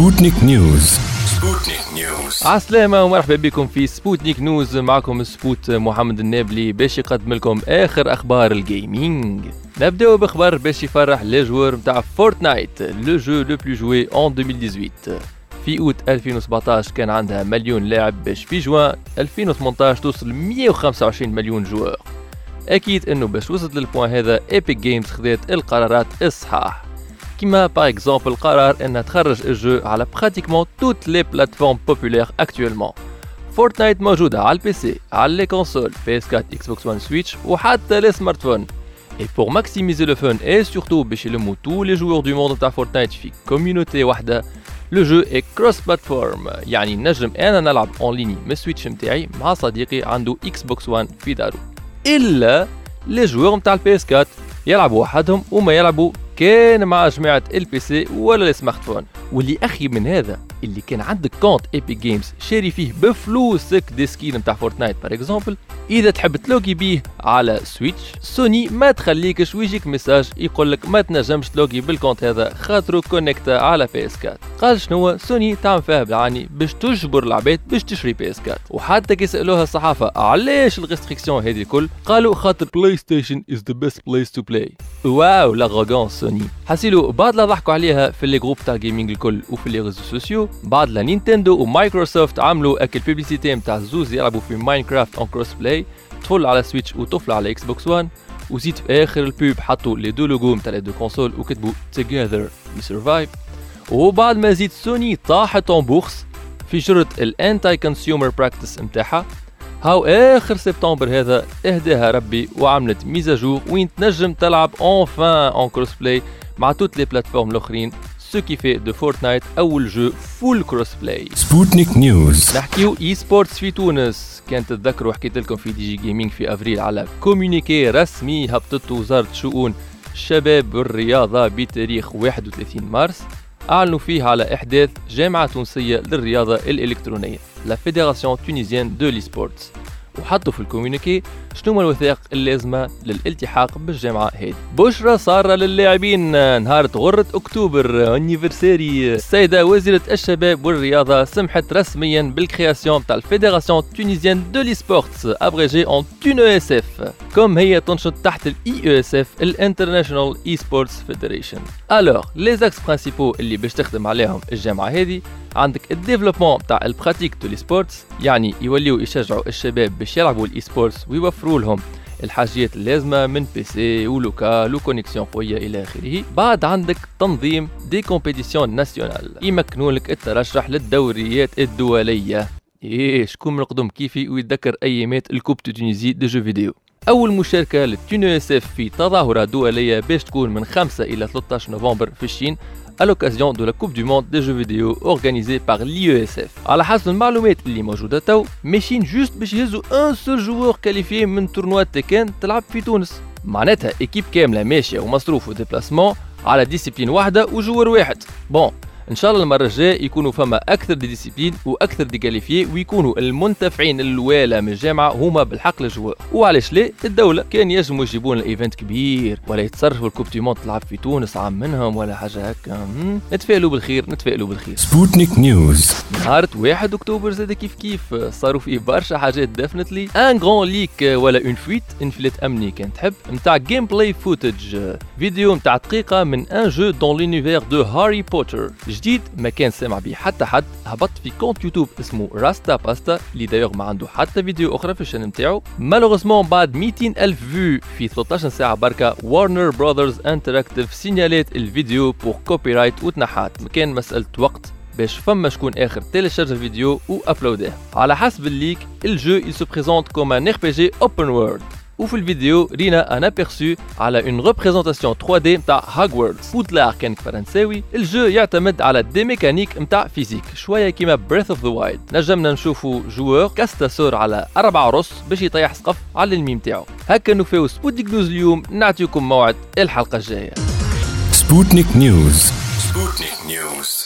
سبوتنيك نيوز سبوتنيك نيوز عسلامة ومرحبا بكم في سبوتنيك نيوز معكم سبوت محمد النابلي باش يقدم لكم آخر أخبار ال gaming نبداو باخبار باش يفرح les joueurs نتاع فورتنايت le jeu le plus joué en 2018 في أوت 2017 كان عندها مليون لاعب باش في جوان. 2018 توصل 125 مليون joueurs أكيد إنه باش وصلت لل point هذا ايبك جيمز خذات القرارات الصحاح كيما par exemple قرار انها تخرج ال jeu على pratiquement toutes les plateformes populaires actuellement فورتنايت موجودة على ال PC على les consoles PS 4 إكس بوكس 1 سويتش وحتى les smartphones Et pour maximiser le fun et surtout باش يلموا tous les joueurs du monde تاع فورتنايت في community واحدة le jeu est cross-platform يعني نجم أنا نلعب en ligne من السويتش نتاعي مع صديقي عنده إكس بوكس 1 في دارو الا les joueurs نتاع ال PS 4 يلعبوا وحدهم وما يلعبوا كان مع جماعة ال PC ولا ال smartphone واللي أخيب من هذا اللي كان عندك compte Epic Games شاري فيه بفلوسك des skins نتاع Fortnite par exemple إذا تحب تلوجي بيه على Switch Sony ما تخليكش ويجيك message يقول لك ما تنجمش تلوجي بال compte هذا خاطرو connecté على PS 4 قال شنو سوني تعمل فيها بالعاني باش تجبر العباد باش تشري PS 4 وحتى كي سألوها الصحافة علاش ال restrictions هذه الكل قالوا خاطر PlayStation is the best place to play wow l'arrogance Sony حسيلو بعد لا ضحكوا عليها في les groupes تاع ال gaming الكل وفي les réseaux sociaux بعد لا Nintendo و Microsoft عملوا هاك ال publicité نتاع زوز يلعبوا في Minecraft en cross-play طفل على Switch وطفل على Xbox 1 وزيد في آخر ال pub حطوا les deux logos نتاع les deux consoles وكتبوا we survive وبعد ما زيد سوني طاحت en bourse في شرط ال anti-consumer practices نتاعها هاو آخر سبتمبر هذا اهداها ربي وعملت mise à jour وين تنجم تلعب enfin en cross-play مع toutes les plateformes الأخرين. ce qui fait de Fortnite أول jeu full cross-play Sputnik News نحكيو eSports في تونس. كانت تتذكروا حكيت لكم في DG Gaming في أفريل على communiqué رسمي هبطت وزارة شؤون الشباب والرياضة بتاريخ 31 مارس. أعلنوا فيه على إحداث جامعة تونسية للرياضة الإلكترونية la Fédération tunisienne de l'eSports وحطوا في ال communiqué شنو الوثائق اللازمه للالتحاق بالجامعة هذه. بشرى صار للاعبين نهار غرة أكتوبر anniversaire السيدة وزيرة الشباب والرياضة سمحت رسميا بال création تاع ال Fédération tunisienne de l'eSports abrégée en TunESF كيما هي تنشط تحت ال IESF ال International eSports Federation alors les axes principaux اللي باش تخدم عليهم الجامعة هذه عندك ال développement تاع ال pratique de l'eSports يعني يوليو يشجعوا الشباب باش يلعبوا ال eSports ويوفروا لهم الحاجيات اللازمة من بي سي ولوكال وكونيكسيون قوية إلى آخره. بعد عندك تنظيم دي كومبيتيسيون ناسيونال. يمكنوا لك الترشح للدوريات الدولية. إيه شكون من القدم كيفي ويتذكر أيامات الكوب تونيزي دي جو فيديو. أول مشاركة إف في تظاهرة دولية باش تكون من 5 إلى 13 نوفمبر في الصين à l'occasion de la Coupe du Monde des jeux vidéo organisée par l'IESF. على حسب المعلومات اللي موجودة تو ماشيين جوست باش يهزوا ان سول جوور كاليفي من تورنوا تيكان تلعب في تونس. معناتها ايكيب كاملة ماشية ومصروف وديبلاسمون على ديسيبلين واحدة وجوار واحد. بون إن شاء الله المرة الجاية يكونوا فما أكثر des disciplines وأكثر des qualifiés ويكونوا المنتفعين الوالا من الجامعة هما بالحق ال joueurs وعلاش لا؟ الدولة كان ينجموا يجيبون event كبير ولا يتصرفوا ال coupe دي تلعب في تونس عام منهم ولا حاجة هكا. نتفائلوا بالخير نتفائلوا بالخير. Sputnik News. نهار 1 أكتوبر زاد كيف كيف. صاروا فيه برشا حاجات definitely un grand leak ولا une fuite انفلات امني كان تحب. نتاع gameplay footage فيديو نتاع دقيقة من un jeu dans l'univers de Harry Potter جديد ما كان سامع به حتى حد هبط في compte YouTube اسمه Rasta Pasta اللي دايوغ ما عنده حتى فيديو أخرى في ال chaîne نتاعو. malheureusement بعد 200 ألف vues في 13 ساعة بركة Warner Bros Interactive سينيالات الفيديو pour copyright وتنحات كان مسألة وقت باش فما شكون آخر téléchargé الفيديو وابلوداه على حسب ال leak ال jeu il se présente comme un RPG open world. وفي الفيديو رينا un aperçu على une représentation 3D نتاع Hogwarts Poudlard كان فرنساوي ال jeu يعتمد على des mécaniques نتاع physique شوية كيما Breath of the Wild نجمنا نشوفوا joueur كاستاسور على أربعة رص باش يطيح سقف على الميم تاعو هكا نوفيو Sputnik News اليوم نعطيكم موعد الحلقة الجايه Sputnik News Sputnik News